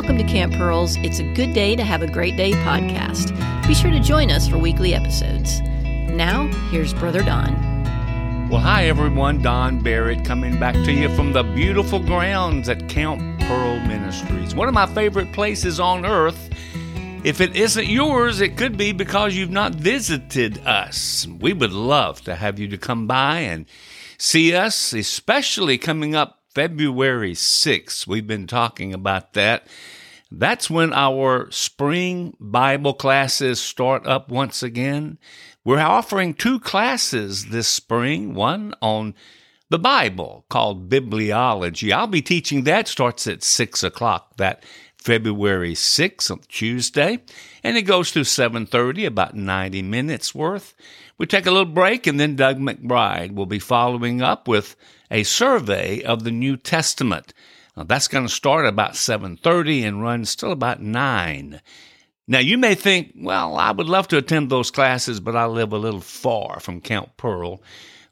Welcome to Camp Pearl's. It's a good day to have a great day podcast. Be sure to join us for weekly episodes. Now, here's Brother Don. Well, hi everyone. Don Barrett coming back to you from the beautiful grounds at Camp Pearl Ministries, one of my favorite places on earth. If it isn't yours, it could be because you've not visited us. We would love to have you to come by and see us, especially coming up February 6th. We've been talking about that. That's when our spring Bible classes start up once again. We're offering two classes this spring, one on the Bible called Bibliology. I'll be teaching that starts at six o'clock that February 6th on Tuesday, and it goes to 7:30, about 90 minutes worth. We take a little break, and then Doug McBride will be following up with a survey of the New Testament. Now, that's going to start about 7:30 and run still about 9. Now, you may think, well, I would love to attend those classes, but I live a little far from Camp Pearl.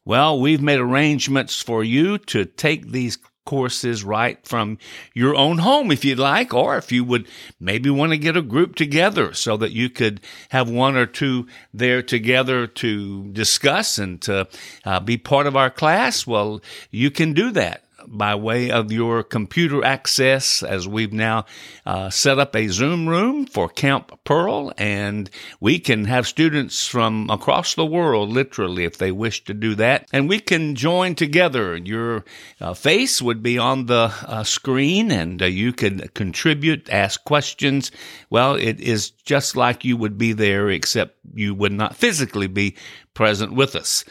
Well, we've made arrangements for you to take these courses right from your own home if you'd like, or if you would maybe want to get a group together so that you could have one or two there together to discuss and to uh, be part of our class. Well, you can do that by way of your computer access as we've now uh, set up a Zoom room for Camp Pearl, and we can have students from across the world, literally, if they wish to do that, and we can join together. Your uh, face would be on the uh, screen, and uh, you could contribute, ask questions. Well, it is just like you would be there, except you would not physically be present with us.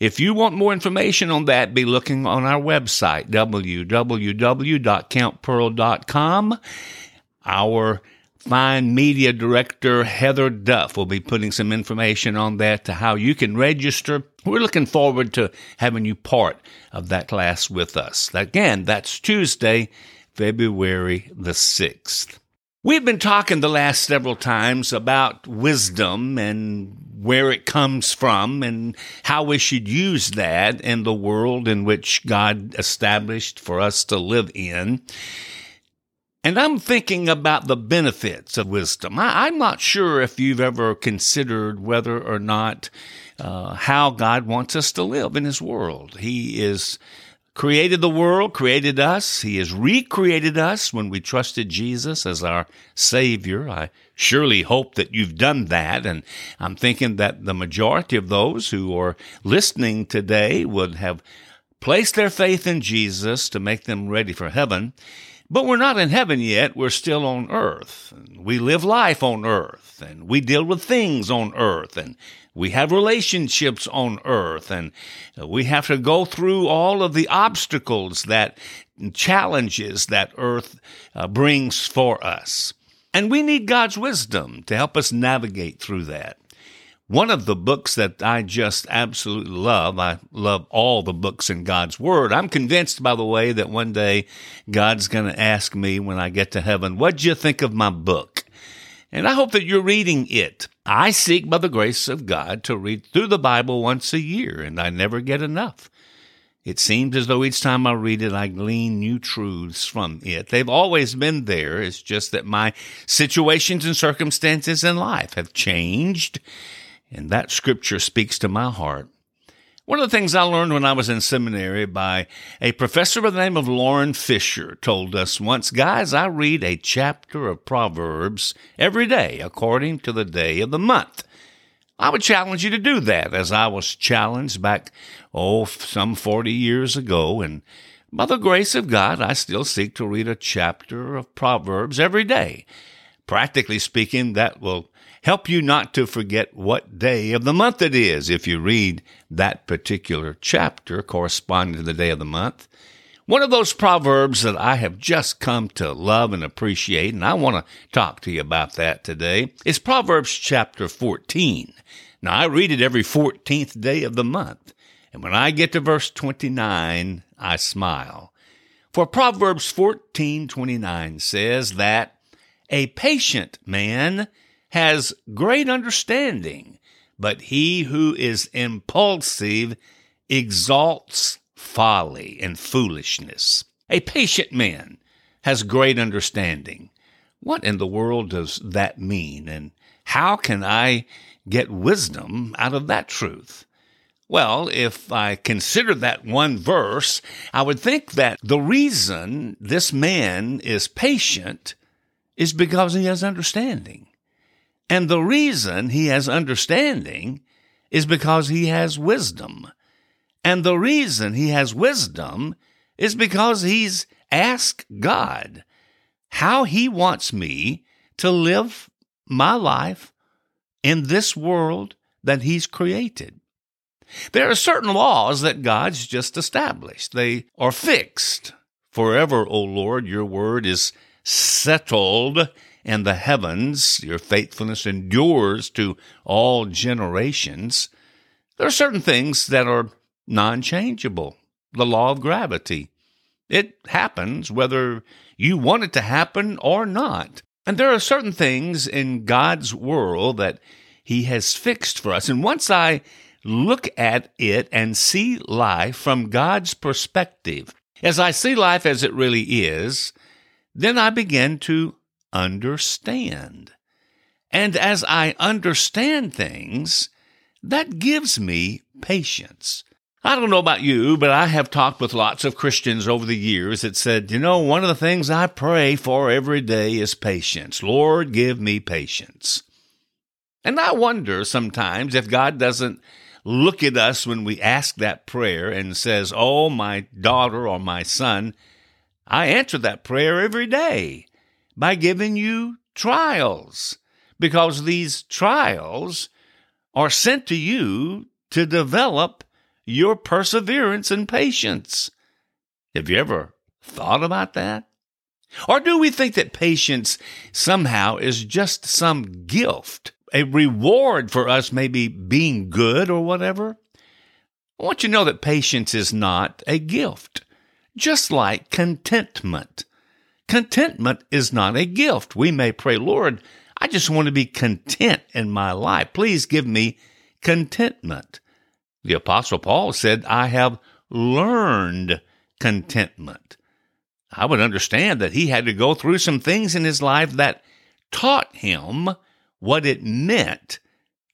If you want more information on that, be looking on our website, www.camppearl.com. Our fine media director, Heather Duff, will be putting some information on that to how you can register. We're looking forward to having you part of that class with us. Again, that's Tuesday, February the 6th. We've been talking the last several times about wisdom and where it comes from and how we should use that in the world in which God established for us to live in. And I'm thinking about the benefits of wisdom. I, am not sure if you've ever considered whether or not uh, how God wants us to live in His world. He is created the world, created us. He has recreated us when we trusted Jesus as our Savior. I surely hope that you've done that. And I'm thinking that the majority of those who are listening today would have placed their faith in Jesus to make them ready for heaven. But we're not in heaven yet. We're still on earth. We live life on earth and we deal with things on earth and we have relationships on earth and we have to go through all of the obstacles that challenges that earth uh, brings for us. And we need God's wisdom to help us navigate through that. One of the books that I just absolutely love, I love all the books in God's Word. I'm convinced, by the way, that one day God's going to ask me when I get to heaven, what'd you think of my book? And I hope that you're reading it. I seek by the grace of God to read through the Bible once a year, and I never get enough. It seems as though each time I read it, I glean new truths from it. They've always been there. It's just that my situations and circumstances in life have changed and that scripture speaks to my heart. One of the things I learned when I was in seminary by a professor by the name of Loren Fisher told us once, guys, I read a chapter of Proverbs every day according to the day of the month. I would challenge you to do that as I was challenged back, oh, some 40 years ago. And by the grace of God, I still seek to read a chapter of Proverbs every day. Practically speaking, that will help you not to forget what day of the month it is if you read that particular chapter corresponding to the day of the month. One of those proverbs that I have just come to love and appreciate, and I want to talk to you about that today, is Proverbs chapter 14. Now, I read it every 14th day of the month, and when I get to verse 29, I smile. For Proverbs 14:29 says that a patient man has great understanding, but he who is impulsive exalts folly and foolishness. A patient man has great understanding, what in the world does that mean? And how can I get wisdom out of that truth? Well, if I consider that one verse, I would think that the reason this man is patient is because he has understanding. And the reason he has understanding is because he has wisdom. And the reason he has wisdom is because he's asked God how he wants me to live my life in this world that he's created. There are certain laws that God's just established. They are fixed. Forever, O Lord, your word is settled in the heavens. Your faithfulness endures to all generations. There are certain things that are non changeable. The law of gravity. It happens whether you want it to happen or not. And there are certain things in God's world that He has fixed for us. And once I look at it and see life from God's perspective. As I see life as it really is, then I begin to understand. And as I understand things, that gives me patience. I don't know about you, but I have talked with lots of Christians over the years that said, you know, one of the things I pray for every day is patience. Lord, give me patience. And I wonder sometimes if God doesn't look at us when we ask that prayer and says, Oh, my daughter or my son, I answer that prayer every day by giving you trials because these trials are sent to you to develop your perseverance and patience. Have you ever thought about that? Or do we think that patience somehow is just some gift a reward for us maybe being good or whatever. I want you to know that patience is not a gift, just like contentment. Contentment is not a gift. We may pray, Lord, I just want to be content in my life. Please give me contentment. The Apostle Paul said, I have learned contentment. I would understand that he had to go through some things in his life that taught him what it meant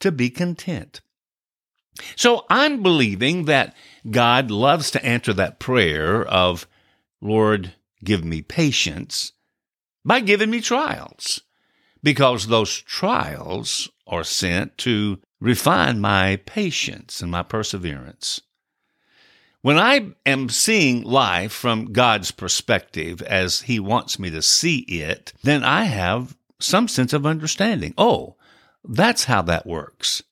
to be content. So I'm believing that God loves to answer that prayer of, Lord, give me patience by giving me trials, because those trials are sent to refine my patience and my perseverance. When I am seeing life from God's perspective as He wants me to see it, then I have some sense of understanding. Oh, that's how that works.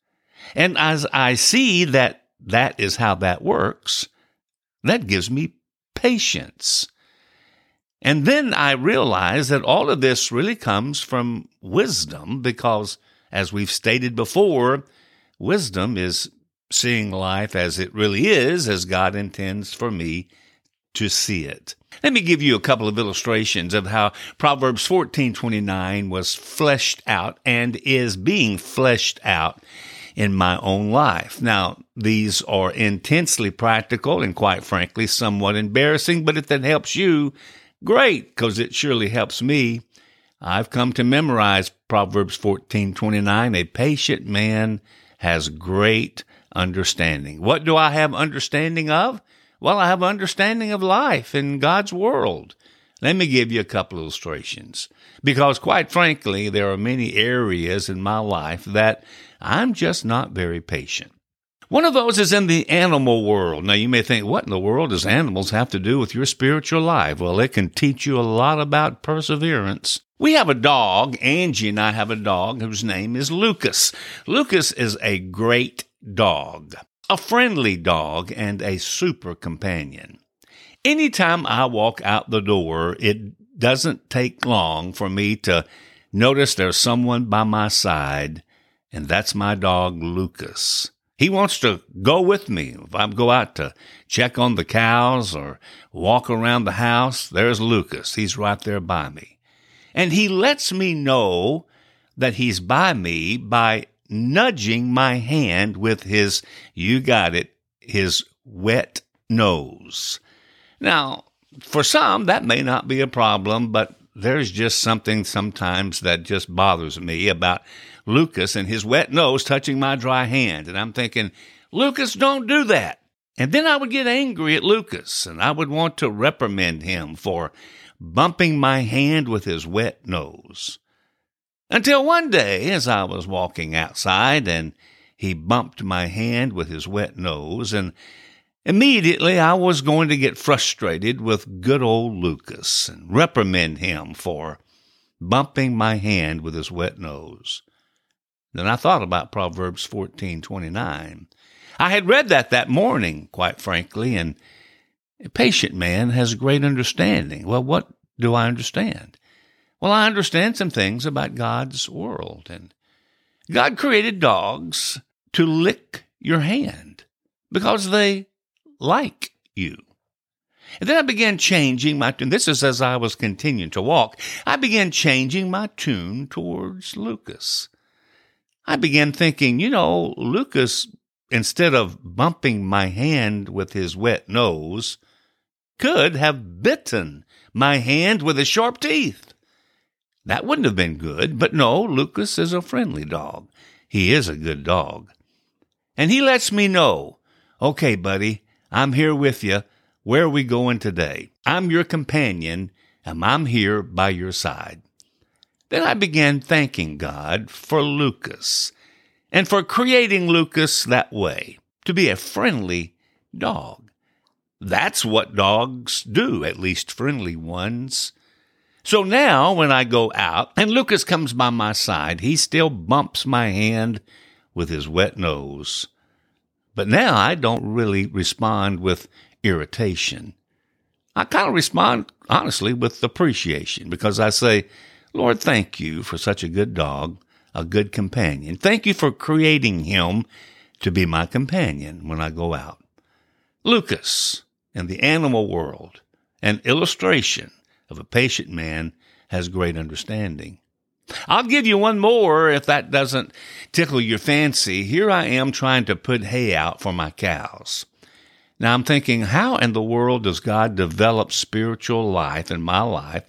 And as I see that that is how that works, that gives me patience. And then I realize that all of this really comes from wisdom because, as we've stated before, wisdom is seeing life as it really is, as God intends for me to see it. Let me give you a couple of illustrations of how Proverbs 14:29 was fleshed out and is being fleshed out in my own life. Now, these are intensely practical and quite frankly somewhat embarrassing, but if that helps you, great, because it surely helps me. I've come to memorize Proverbs 14:29, a patient man has great understanding. What do I have understanding of? Well, I have understanding of life in God's world. Let me give you a couple illustrations. Because quite frankly, there are many areas in my life that I'm just not very patient. One of those is in the animal world. Now, you may think, what in the world does animals have to do with your spiritual life? Well, it can teach you a lot about perseverance. We have a dog. Angie and I have a dog whose name is Lucas. Lucas is a great dog a friendly dog and a super companion. Anytime I walk out the door, it doesn't take long for me to notice there's someone by my side, and that's my dog, Lucas. He wants to go with me. If I go out to check on the cows or walk around the house, there's Lucas. He's right there by me. And he lets me know that he's by me by nudging my hand with his, you got it, his wet nose. Now, for some, that may not be a problem, but there's just something sometimes that just bothers me about Lucas and his wet nose touching my dry hand. And I'm thinking, Lucas, don't do that. And then I would get angry at Lucas and I would want to reprimand him for bumping my hand with his wet nose. Until one day, as I was walking outside and he bumped my hand with his wet nose, and immediately I was going to get frustrated with good old Lucas and reprimand him for bumping my hand with his wet nose. Then I thought about Proverbs 14:29. I had read that that morning, quite frankly, and a patient man has great understanding. Well, what do I understand? Well, I understand some things about God's world and God created dogs to lick your hand because they like you. And then I began changing my tune. This is as I was continuing to walk. I began changing my tune towards Lucas. I began thinking, you know, Lucas, instead of bumping my hand with his wet nose, could have bitten my hand with his sharp teeth. That wouldn't have been good, but no, Lucas is a friendly dog. He is a good dog. And he lets me know, okay, buddy, I'm here with you. Where are we going today? I'm your companion, and I'm here by your side. Then I began thanking God for Lucas and for creating Lucas that way, to be a friendly dog. That's what dogs do, at least friendly ones. So now when I go out and Lucas comes by my side, he still bumps my hand with his wet nose. But now I don't really respond with irritation. I kind of respond, honestly, with appreciation because I say, Lord, thank you for such a good dog, a good companion. Thank you for creating him to be my companion when I go out. Lucas, in the animal world, an illustration of a patient man, has great understanding. I'll give you one more if that doesn't tickle your fancy. Here I am trying to put hay out for my cows. Now I'm thinking, how in the world does God develop spiritual life in my life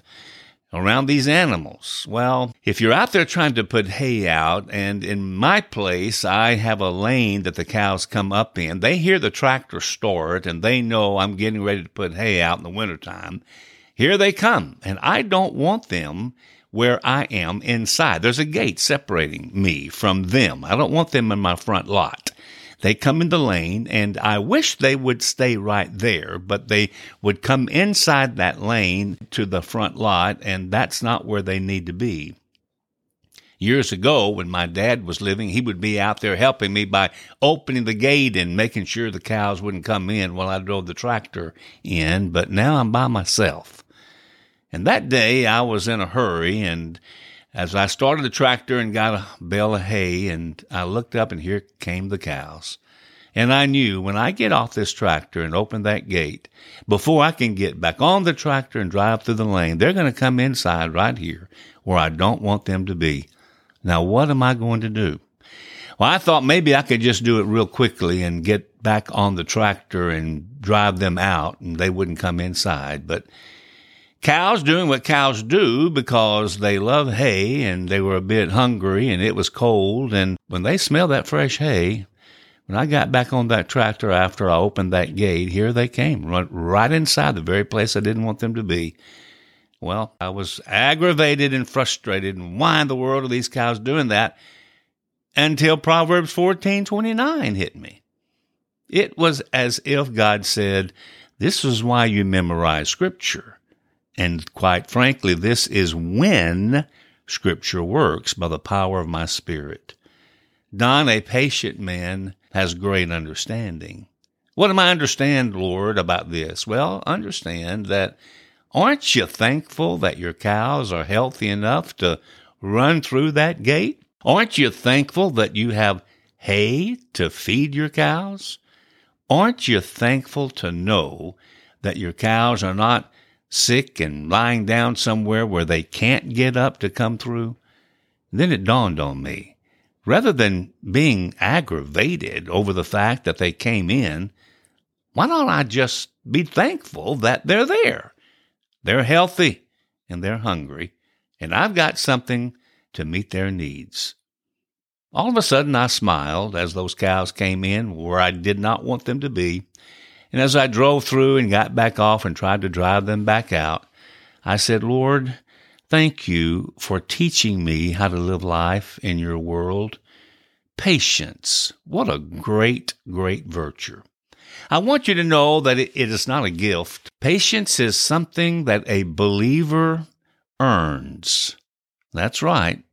around these animals? Well, if you're out there trying to put hay out, and in my place, I have a lane that the cows come up in, they hear the tractor start and they know I'm getting ready to put hay out in the wintertime. Here they come, and I don't want them where I am inside. There's a gate separating me from them. I don't want them in my front lot. They come in the lane, and I wish they would stay right there, but they would come inside that lane to the front lot, and that's not where they need to be. Years ago, when my dad was living, he would be out there helping me by opening the gate and making sure the cows wouldn't come in while I drove the tractor in, but now I'm by myself. And that day I was in a hurry and as I started the tractor and got a bale of hay and I looked up and here came the cows. And I knew when I get off this tractor and open that gate, before I can get back on the tractor and drive through the lane, they're going to come inside right here where I don't want them to be. Now, what am I going to do? Well, I thought maybe I could just do it real quickly and get back on the tractor and drive them out and they wouldn't come inside. But Cows doing what cows do because they love hay and they were a bit hungry and it was cold. And when they smelled that fresh hay, when I got back on that tractor after I opened that gate, here they came, right inside the very place I didn't want them to be. Well, I was aggravated and frustrated. And why in the world are these cows doing that? Until Proverbs fourteen twenty nine hit me. It was as if God said, This is why you memorize Scripture. And quite frankly, this is when Scripture works by the power of my Spirit. Don, a patient man, has great understanding. What am I understand, Lord, about this? Well, understand that aren't you thankful that your cows are healthy enough to run through that gate? Aren't you thankful that you have hay to feed your cows? Aren't you thankful to know that your cows are not sick and lying down somewhere where they can't get up to come through. then it dawned on me. Rather than being aggravated over the fact that they came in, why don't I just be thankful that they're there? They're healthy and they're hungry, and I've got something to meet their needs. All of a sudden, I smiled as those cows came in where I did not want them to be. And as I drove through and got back off and tried to drive them back out, I said, Lord, thank you for teaching me how to live life in your world. Patience. What a great, great virtue. I want you to know that it is not a gift. Patience is something that a believer earns. That's right.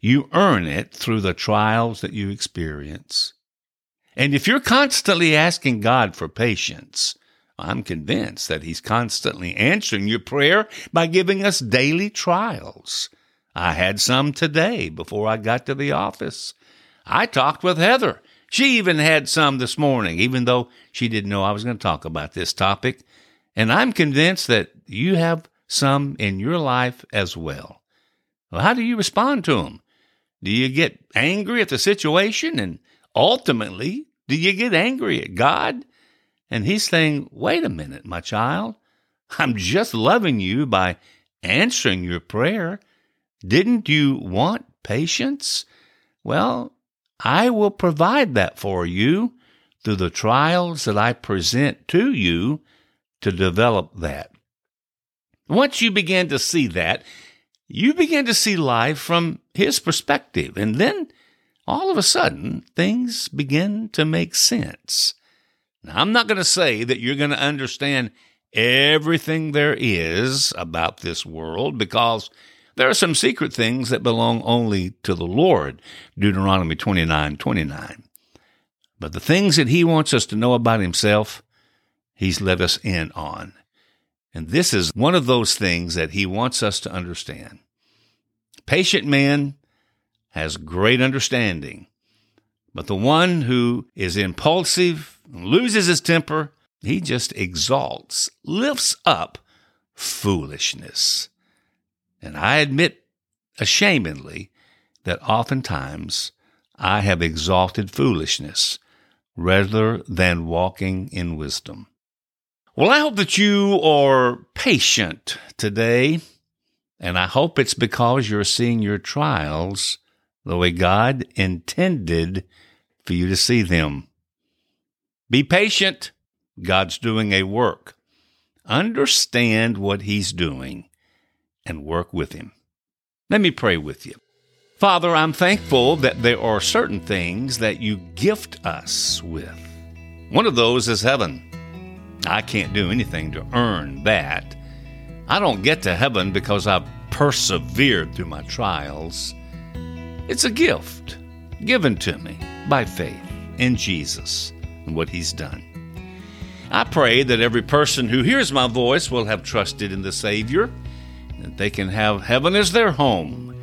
You earn it through the trials that you experience. And if you're constantly asking God for patience, I'm convinced that He's constantly answering your prayer by giving us daily trials. I had some today before I got to the office. I talked with Heather. She even had some this morning, even though she didn't know I was going to talk about this topic. And I'm convinced that you have some in your life as well. Well, how do you respond to them? Do you get angry at the situation? And ultimately, do you get angry at God? And He's saying, wait a minute, my child. I'm just loving you by answering your prayer. Didn't you want patience? Well, I will provide that for you through the trials that I present to you to develop that. Once you begin to see that, you begin to see life from his perspective. And then all of a sudden, things begin to make sense. Now, I'm not going to say that you're going to understand everything there is about this world because there are some secret things that belong only to the Lord. Deuteronomy 29 29. But the things that he wants us to know about himself, he's let us in on. And this is one of those things that he wants us to understand. Patient man has great understanding, but the one who is impulsive, loses his temper, he just exalts, lifts up foolishness. And I admit ashamedly that oftentimes I have exalted foolishness rather than walking in wisdom. Well, I hope that you are patient today, and I hope it's because you're seeing your trials the way God intended for you to see them. Be patient. God's doing a work. Understand what He's doing and work with Him. Let me pray with you. Father, I'm thankful that there are certain things that you gift us with. One of those is heaven. I can't do anything to earn that. I don't get to heaven because I've persevered through my trials. It's a gift given to me by faith in Jesus and what He's done. I pray that every person who hears my voice will have trusted in the Savior, that they can have heaven as their home.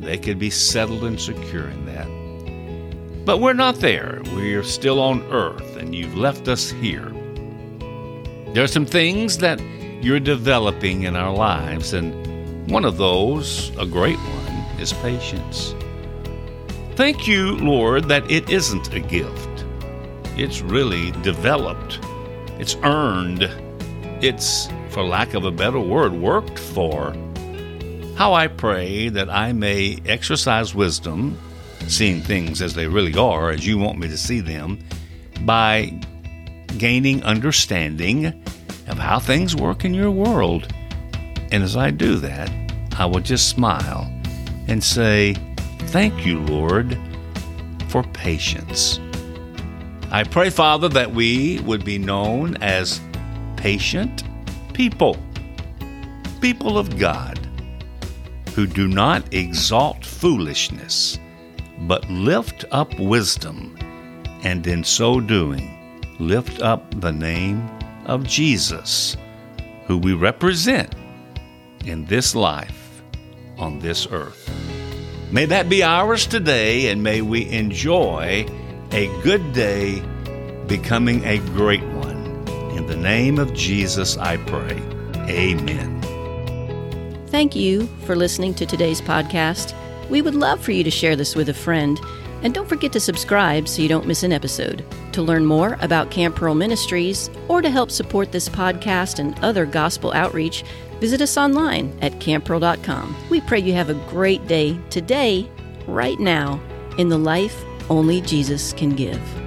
They can be settled and secure in that. But we're not there. We're still on earth, and you've left us here. There are some things that you're developing in our lives, and one of those, a great one, is patience. Thank you, Lord, that it isn't a gift. It's really developed, it's earned, it's, for lack of a better word, worked for. How I pray that I may exercise wisdom, seeing things as they really are, as you want me to see them, by gaining understanding of how things work in your world. And as I do that, I will just smile and say, Thank you, Lord, for patience. I pray, Father, that we would be known as patient people, people of God, who do not exalt foolishness, but lift up wisdom, and in so doing, lift up the name of Jesus, who we represent in this life on this earth. May that be ours today, and may we enjoy a good day becoming a great one. In the name of Jesus, I pray. Amen. Thank you for listening to today's podcast. We would love for you to share this with a friend. And don't forget to subscribe so you don't miss an episode. To learn more about Camp Pearl Ministries or to help support this podcast and other gospel outreach, visit us online at camppearl.com. We pray you have a great day today, right now, in the life only Jesus can give.